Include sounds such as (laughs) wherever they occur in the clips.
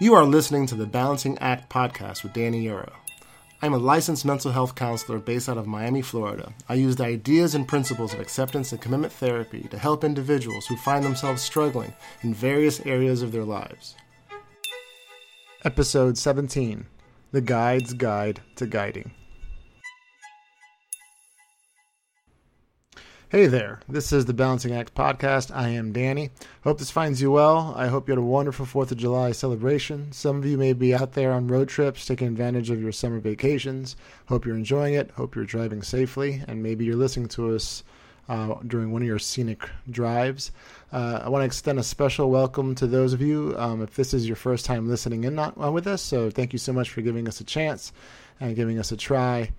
You are listening to the Balancing Act podcast with Danny Euro. I'm a licensed mental health counselor based out of Miami, Florida. I use the ideas and principles of acceptance and commitment therapy to help individuals who find themselves struggling in various areas of their lives. Episode 17 The Guide's Guide to Guiding. Hey there, this is the Balancing Act podcast. I am Danny. Hope this finds you well. I hope you had a wonderful 4th of July celebration. Some of you may be out there on road trips taking advantage of your summer vacations. Hope you're enjoying it. Hope you're driving safely, and maybe you're listening to us uh, during one of your scenic drives. Uh, I want to extend a special welcome to those of you um, if this is your first time listening in not, uh, with us. So thank you so much for giving us a chance and giving us a try.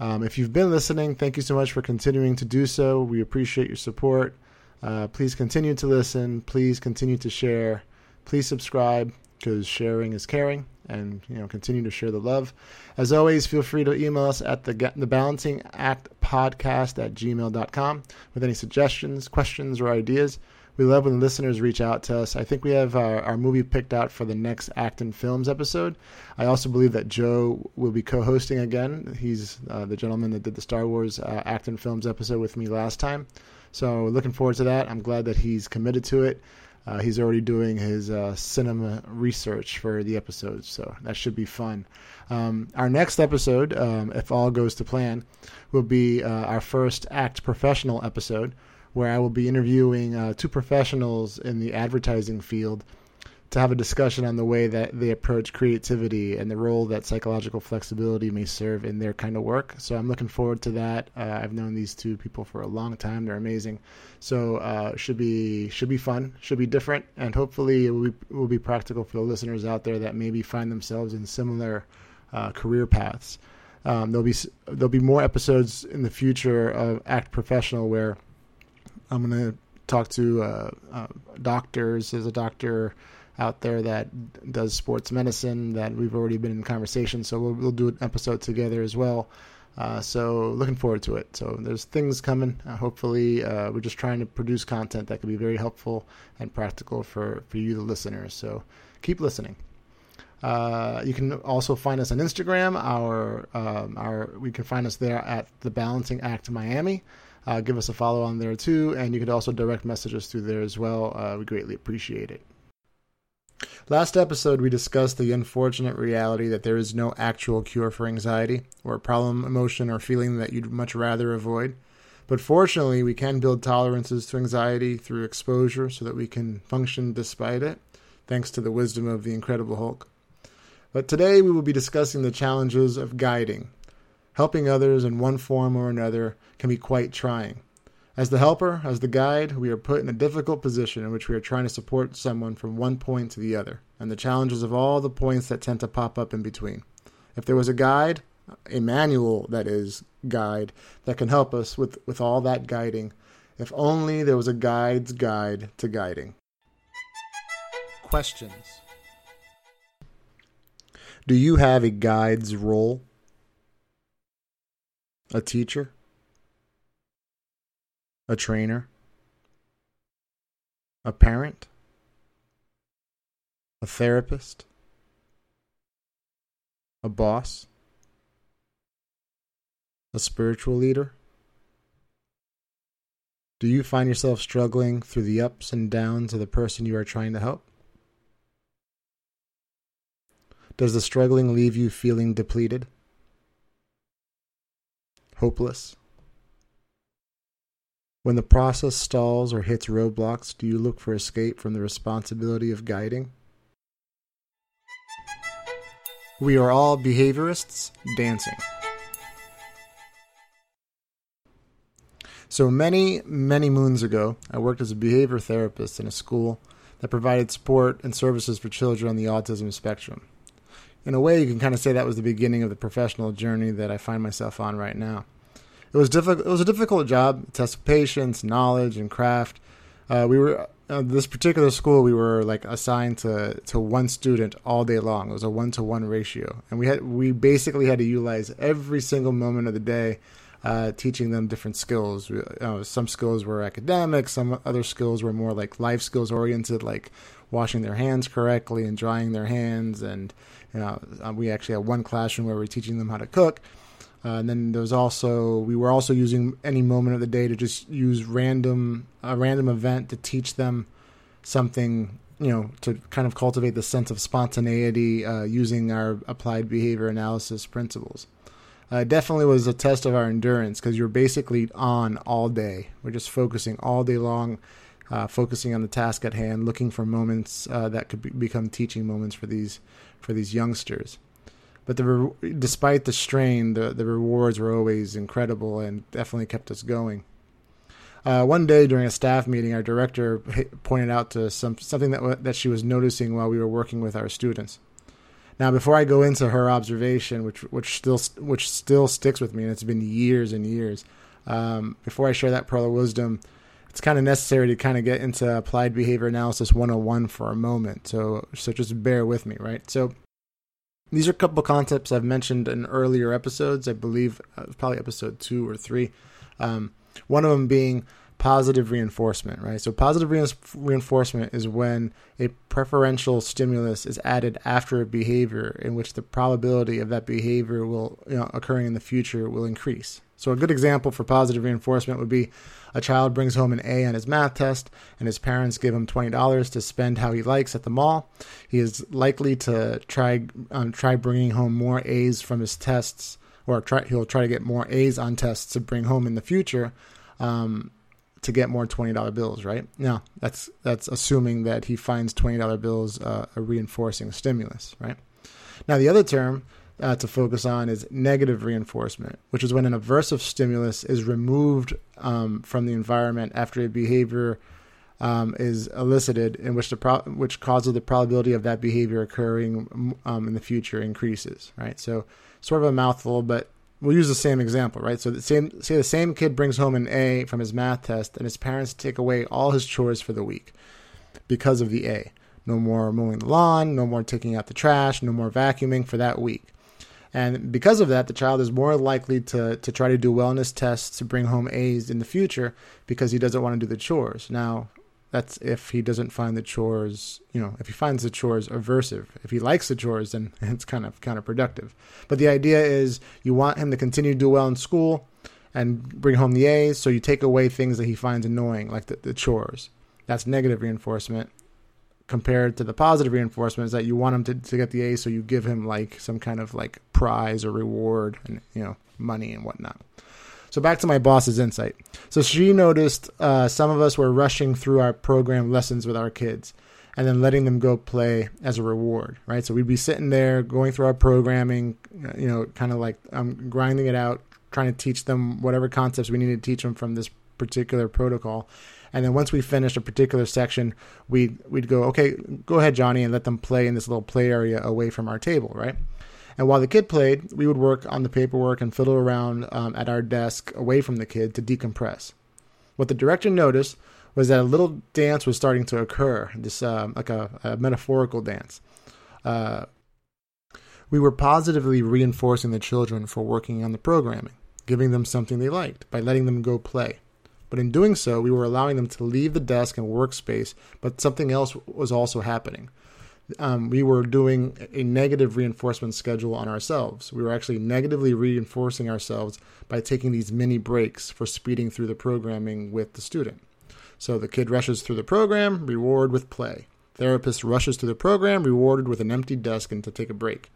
Um, if you've been listening, thank you so much for continuing to do so. We appreciate your support. Uh, please continue to listen. Please continue to share. Please subscribe because sharing is caring, and you know continue to share the love. As always, feel free to email us at the the Balancing Act Podcast at gmail.com with any suggestions, questions, or ideas. We love when listeners reach out to us. I think we have our, our movie picked out for the next Act on Films episode. I also believe that Joe will be co hosting again. He's uh, the gentleman that did the Star Wars uh, Act on Films episode with me last time. So, looking forward to that. I'm glad that he's committed to it. Uh, he's already doing his uh, cinema research for the episodes, so that should be fun. Um, our next episode, um, if all goes to plan, will be uh, our first Act Professional episode where I will be interviewing uh, two professionals in the advertising field to have a discussion on the way that they approach creativity and the role that psychological flexibility may serve in their kind of work. So I'm looking forward to that. Uh, I've known these two people for a long time; they're amazing. So uh, should be should be fun, should be different, and hopefully it will be, will be practical for the listeners out there that maybe find themselves in similar uh, career paths. Um, there'll be there'll be more episodes in the future of Act Professional where I'm going to talk to uh, uh, doctors. There's a doctor out there that does sports medicine that we've already been in conversation. So we'll, we'll do an episode together as well. Uh, so looking forward to it. So there's things coming. Uh, hopefully, uh, we're just trying to produce content that can be very helpful and practical for for you, the listeners. So keep listening. Uh, you can also find us on Instagram. Our um, our we can find us there at the Balancing Act Miami. Uh, give us a follow on there too, and you could also direct message us through there as well. Uh, we greatly appreciate it. Last episode, we discussed the unfortunate reality that there is no actual cure for anxiety, or a problem, emotion, or feeling that you'd much rather avoid. But fortunately, we can build tolerances to anxiety through exposure so that we can function despite it, thanks to the wisdom of the Incredible Hulk. But today, we will be discussing the challenges of guiding, Helping others in one form or another can be quite trying. As the helper, as the guide, we are put in a difficult position in which we are trying to support someone from one point to the other, and the challenges of all the points that tend to pop up in between. If there was a guide, a manual that is guide, that can help us with, with all that guiding, if only there was a guide's guide to guiding. Questions Do you have a guide's role? A teacher, a trainer, a parent, a therapist, a boss, a spiritual leader? Do you find yourself struggling through the ups and downs of the person you are trying to help? Does the struggling leave you feeling depleted? Hopeless? When the process stalls or hits roadblocks, do you look for escape from the responsibility of guiding? We are all behaviorists dancing. So many, many moons ago, I worked as a behavior therapist in a school that provided support and services for children on the autism spectrum in a way, you can kind of say that was the beginning of the professional journey that I find myself on right now. It was difficult. It was a difficult job. Test patience, knowledge, and craft. Uh, we were uh, this particular school. We were like assigned to to one student all day long. It was a one to one ratio, and we had we basically had to utilize every single moment of the day uh, teaching them different skills. Uh, some skills were academic, some other skills were more like life skills oriented, like washing their hands correctly and drying their hands. And you know, uh, we actually had one classroom where we are teaching them how to cook. Uh, and then there was also we were also using any moment of the day to just use random a random event to teach them something you know to kind of cultivate the sense of spontaneity uh, using our applied behavior analysis principles. Uh, definitely was a test of our endurance because you're basically on all day. We're just focusing all day long, uh, focusing on the task at hand, looking for moments uh, that could be- become teaching moments for these for these youngsters. But the re- despite the strain, the the rewards were always incredible and definitely kept us going. Uh, one day during a staff meeting, our director pointed out to some something that w- that she was noticing while we were working with our students. Now, before I go into her observation, which which still which still sticks with me, and it's been years and years, um, before I share that pearl of wisdom, it's kind of necessary to kind of get into applied behavior analysis 101 for a moment. So so just bear with me, right? So these are a couple concepts I've mentioned in earlier episodes. I believe uh, probably episode two or three. Um, one of them being positive reinforcement, right? So positive re- reinforcement is when a preferential stimulus is added after a behavior in which the probability of that behavior will you know, occurring in the future will increase. So a good example for positive reinforcement would be a child brings home an A on his math test and his parents give him $20 to spend how he likes at the mall. He is likely to try um, try bringing home more A's from his tests or try, he'll try to get more A's on tests to bring home in the future. Um, to get more twenty dollar bills, right? Now that's that's assuming that he finds twenty dollar bills uh, a reinforcing stimulus, right? Now the other term uh, to focus on is negative reinforcement, which is when an aversive stimulus is removed um, from the environment after a behavior um, is elicited, in which the pro- which causes the probability of that behavior occurring um, in the future increases, right? So sort of a mouthful, but we'll use the same example, right? So the same, say the same kid brings home an A from his math test, and his parents take away all his chores for the week because of the A. No more mowing the lawn, no more taking out the trash, no more vacuuming for that week. And because of that, the child is more likely to, to try to do wellness tests to bring home A's in the future because he doesn't want to do the chores. Now, that's if he doesn't find the chores, you know, if he finds the chores aversive. If he likes the chores, then (laughs) it's kind of counterproductive. But the idea is you want him to continue to do well in school and bring home the A's, so you take away things that he finds annoying, like the, the chores. That's negative reinforcement compared to the positive reinforcement is that you want him to, to get the A, so you give him like some kind of like prize or reward and, you know, money and whatnot. So back to my boss's insight. So she noticed uh, some of us were rushing through our program lessons with our kids and then letting them go play as a reward, right? So we'd be sitting there going through our programming, you know, kind of like um, grinding it out, trying to teach them whatever concepts we needed to teach them from this particular protocol. And then once we finished a particular section, we'd we'd go, okay, go ahead, Johnny, and let them play in this little play area away from our table, right? And while the kid played, we would work on the paperwork and fiddle around um, at our desk away from the kid to decompress. What the director noticed was that a little dance was starting to occur, this um, like a, a, metaphorical dance. Uh, we were positively reinforcing the children for working on the programming, giving them something they liked by letting them go play. But in doing so, we were allowing them to leave the desk and workspace, but something else was also happening um, we were doing a negative reinforcement schedule on ourselves. We were actually negatively reinforcing ourselves by taking these mini breaks for speeding through the programming with the student. So the kid rushes through the program, reward with play. Therapist rushes through the program, rewarded with an empty desk and to take a break.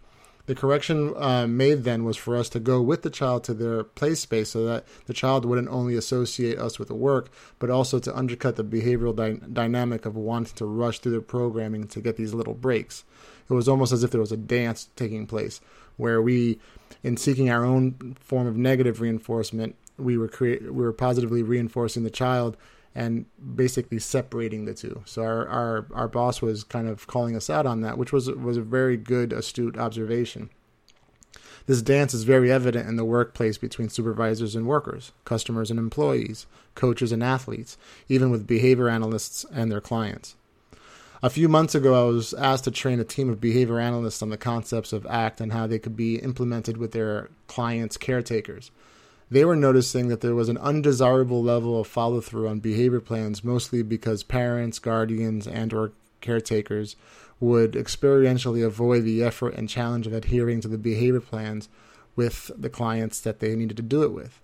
The correction uh, made then was for us to go with the child to their play space so that the child wouldn't only associate us with the work, but also to undercut the behavioral dy- dynamic of wanting to rush through the programming to get these little breaks. It was almost as if there was a dance taking place where we, in seeking our own form of negative reinforcement, we were we were positively reinforcing the child and basically separating the two. So our, our, our boss was kind of calling us out on that, which was was a very good, astute observation. This dance is very evident in the workplace between supervisors and workers, customers and employees, coaches and athletes, even with behavior analysts and their clients. A few months ago, I was asked to train a team of behavior analysts on the concepts of ACT and how they could be implemented with their clients' caretakers. They were noticing that there was an undesirable level of follow through on behavior plans, mostly because parents, guardians, and or caretakers would experientially avoid the effort and challenge of adhering to the behavior plans with the clients that they needed to do it with.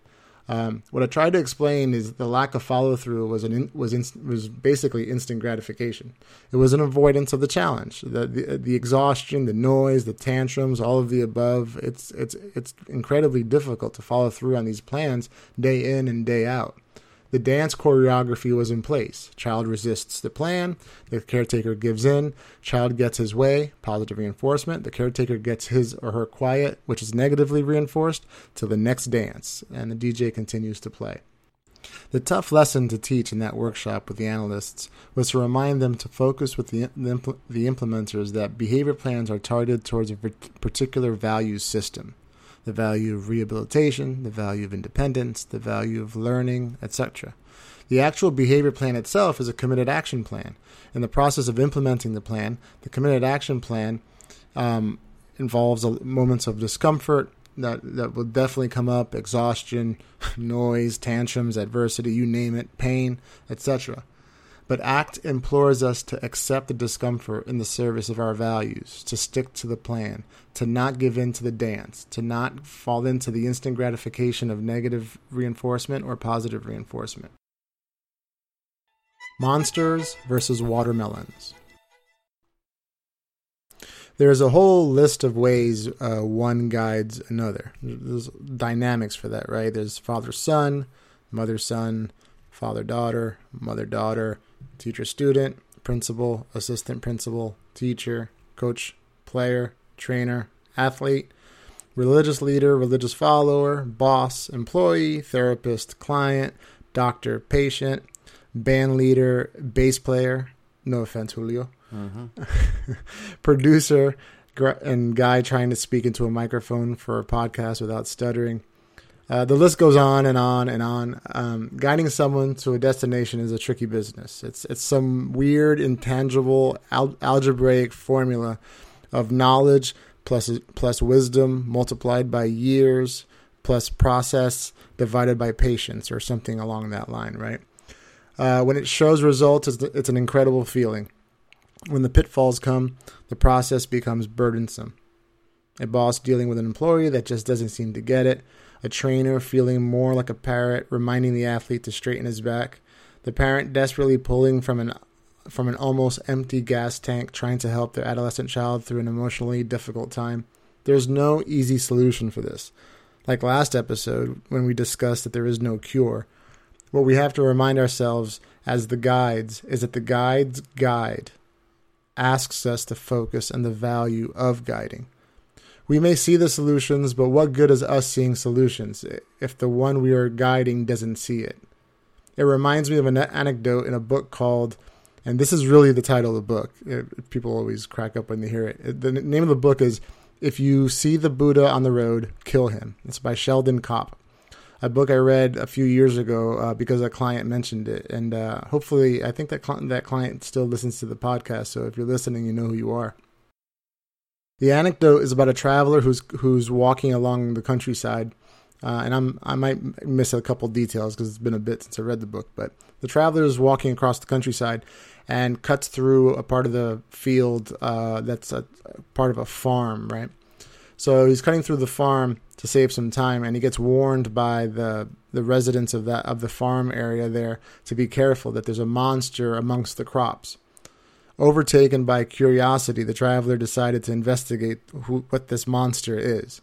Um, what I tried to explain is the lack of follow through was an in, was in, was basically instant gratification. It was an avoidance of the challenge, the, the the exhaustion, the noise, the tantrums, all of the above. It's it's it's incredibly difficult to follow through on these plans day in and day out. The dance choreography was in place. Child resists the plan. The caretaker gives in. Child gets his way, positive reinforcement. The caretaker gets his or her quiet, which is negatively reinforced, to the next dance. And the DJ continues to play. The tough lesson to teach in that workshop with the analysts was to remind them to focus with the, the, the implementers that behavior plans are targeted towards a particular value system the value of rehabilitation, the value of independence, the value of learning, etc. The actual behavior plan itself is a committed action plan. In the process of implementing the plan, the committed action plan um, involves moments of discomfort that, that will definitely come up exhaustion, (laughs) noise, tantrums, adversity, you name it, pain, etc. But ACT implores us to accept the discomfort in the service of our values, to stick to the plan, to not give in to the dance, to not fall into the instant gratification of negative reinforcement or positive reinforcement. Monsters versus watermelons. There's a whole list of ways uh, one guides another. There's dynamics for that, right? There's father son, mother son, father daughter, mother daughter, teacher student, principal, assistant principal, teacher, coach, player, trainer, athlete, religious leader, religious follower, boss, employee, therapist, client, doctor, patient, band leader, bass player. No offense, Julio. Mm-hmm. (laughs) Producer, and guy trying to speak into a microphone for a podcast without stuttering. Uh, the list goes on and on and on. Um, guiding someone to a destination is a tricky business. It's it's some weird, intangible al- algebraic formula of knowledge plus plus wisdom multiplied by years plus process divided by patience or something along that line, right? Uh, when it shows results, it's, it's an incredible feeling. When the pitfalls come, the process becomes burdensome. A boss dealing with an employee that just doesn't seem to get it a trainer feeling more like a parrot, reminding the athlete to straighten his back, the parent desperately pulling from an from an almost empty gas tank trying to help their adolescent child through an emotionally difficult time. There's no easy solution for this. Like last episode when we discussed that there is no cure, what we have to remind ourselves as the guides is that the guide's guide asks us to focus on the value of guiding. We may see the solutions, but what good is us seeing solutions if the one we are guiding doesn't see it? It reminds me of an anecdote in a book called, and this is really the title of the book. People always crack up when they hear it. The name of the book is If You See the Buddha on the Road, Kill Him. It's by Sheldon Kopp. A book I read a few years ago uh, because a client mentioned it, and uh, hopefully, I think that cl- that client still listens to the podcast. So if you're listening, you know who you are. The anecdote is about a traveler who's who's walking along the countryside, uh, and I'm I might miss a couple details because it's been a bit since I read the book. But the traveler is walking across the countryside and cuts through a part of the field uh, that's a, a part of a farm, right? So he's cutting through the farm to save some time, and he gets warned by the the residents of that of the farm area there to be careful that there's a monster amongst the crops. Overtaken by curiosity, the traveler decided to investigate who, what this monster is.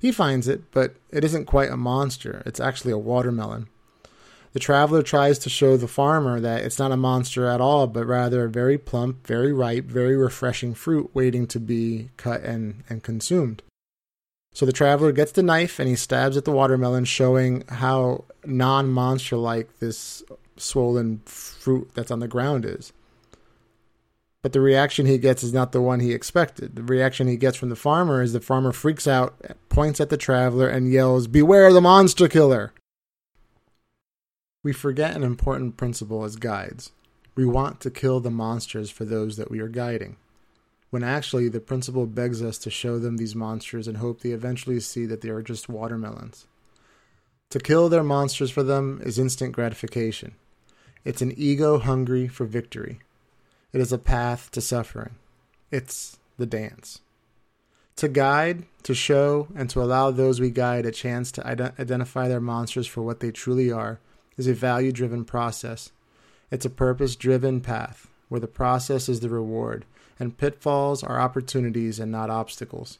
He finds it, but it isn't quite a monster, it's actually a watermelon. The traveler tries to show the farmer that it's not a monster at all, but rather a very plump, very ripe, very refreshing fruit waiting to be cut and, and consumed. So the traveler gets the knife and he stabs at the watermelon, showing how non monster like this swollen fruit that's on the ground is. But the reaction he gets is not the one he expected. The reaction he gets from the farmer is the farmer freaks out, points at the traveler, and yells, Beware the monster killer! We forget an important principle as guides. We want to kill the monsters for those that we are guiding. When actually, the principle begs us to show them these monsters and hope they eventually see that they are just watermelons. To kill their monsters for them is instant gratification. It's an ego hungry for victory. It is a path to suffering. It's the dance. To guide, to show, and to allow those we guide a chance to ident- identify their monsters for what they truly are is a value driven process. It's a purpose driven path where the process is the reward and pitfalls are opportunities and not obstacles.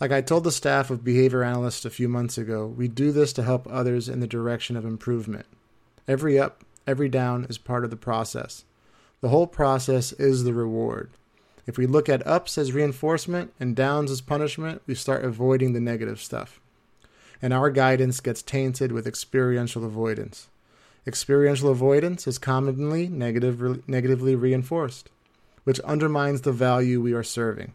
Like I told the staff of behavior analysts a few months ago, we do this to help others in the direction of improvement. Every up, every down is part of the process. The whole process is the reward. If we look at ups as reinforcement and downs as punishment, we start avoiding the negative stuff. And our guidance gets tainted with experiential avoidance. Experiential avoidance is commonly negative, negatively reinforced, which undermines the value we are serving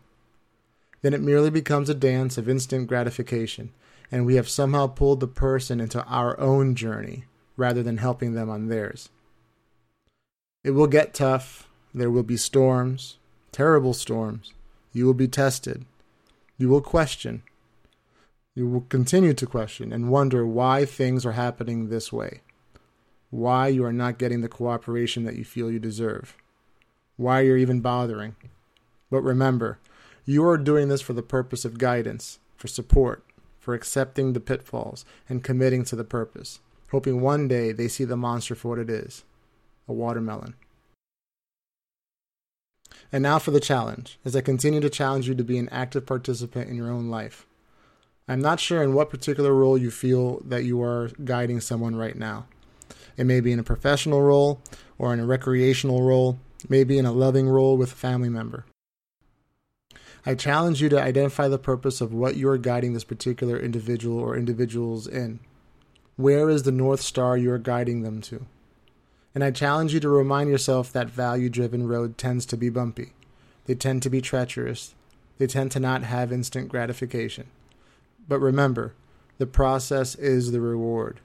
then it merely becomes a dance of instant gratification, and we have somehow pulled the person into our own journey rather than helping them on theirs. It will get tough. There will be storms, terrible storms. You will be tested. You will question. You will continue to question and wonder why things are happening this way. Why you are not getting the cooperation that you feel you deserve. Why you're even bothering. But remember, you are doing this for the purpose of guidance, for support, for accepting the pitfalls, and committing to the purpose, hoping one day they see the monster for what it is a watermelon. And now for the challenge, as I continue to challenge you to be an active participant in your own life. I'm not sure in what particular role you feel that you are guiding someone right now. It may be in a professional role or in a recreational role, maybe in a loving role with a family member. I challenge you to identify the purpose of what you are guiding this particular individual or individuals in. Where is the North Star you are guiding them to? And I challenge you to remind yourself that value driven road tends to be bumpy. They tend to be treacherous. They tend to not have instant gratification. But remember, the process is the reward.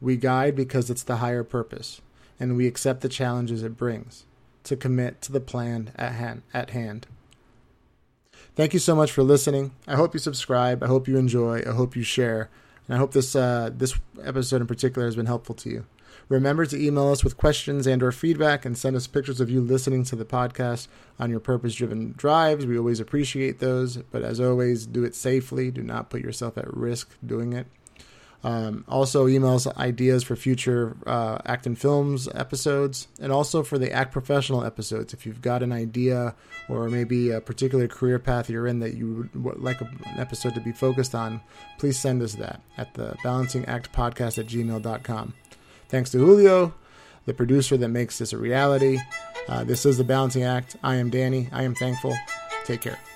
We guide because it's the higher purpose, and we accept the challenges it brings to commit to the plan at hand. At hand. Thank you so much for listening. I hope you subscribe. I hope you enjoy. I hope you share. And I hope this uh, this episode in particular has been helpful to you. Remember to email us with questions and or feedback and send us pictures of you listening to the podcast on your purpose-driven drives. We always appreciate those, but as always, do it safely. Do not put yourself at risk doing it. Um, also, emails ideas for future uh, Films episodes, and also for the Act Professional episodes. If you've got an idea or maybe a particular career path you're in that you would like an episode to be focused on, please send us that at the Balancing Act Podcast at gmail.com. Thanks to Julio, the producer that makes this a reality. Uh, this is the Balancing Act. I am Danny. I am thankful. Take care.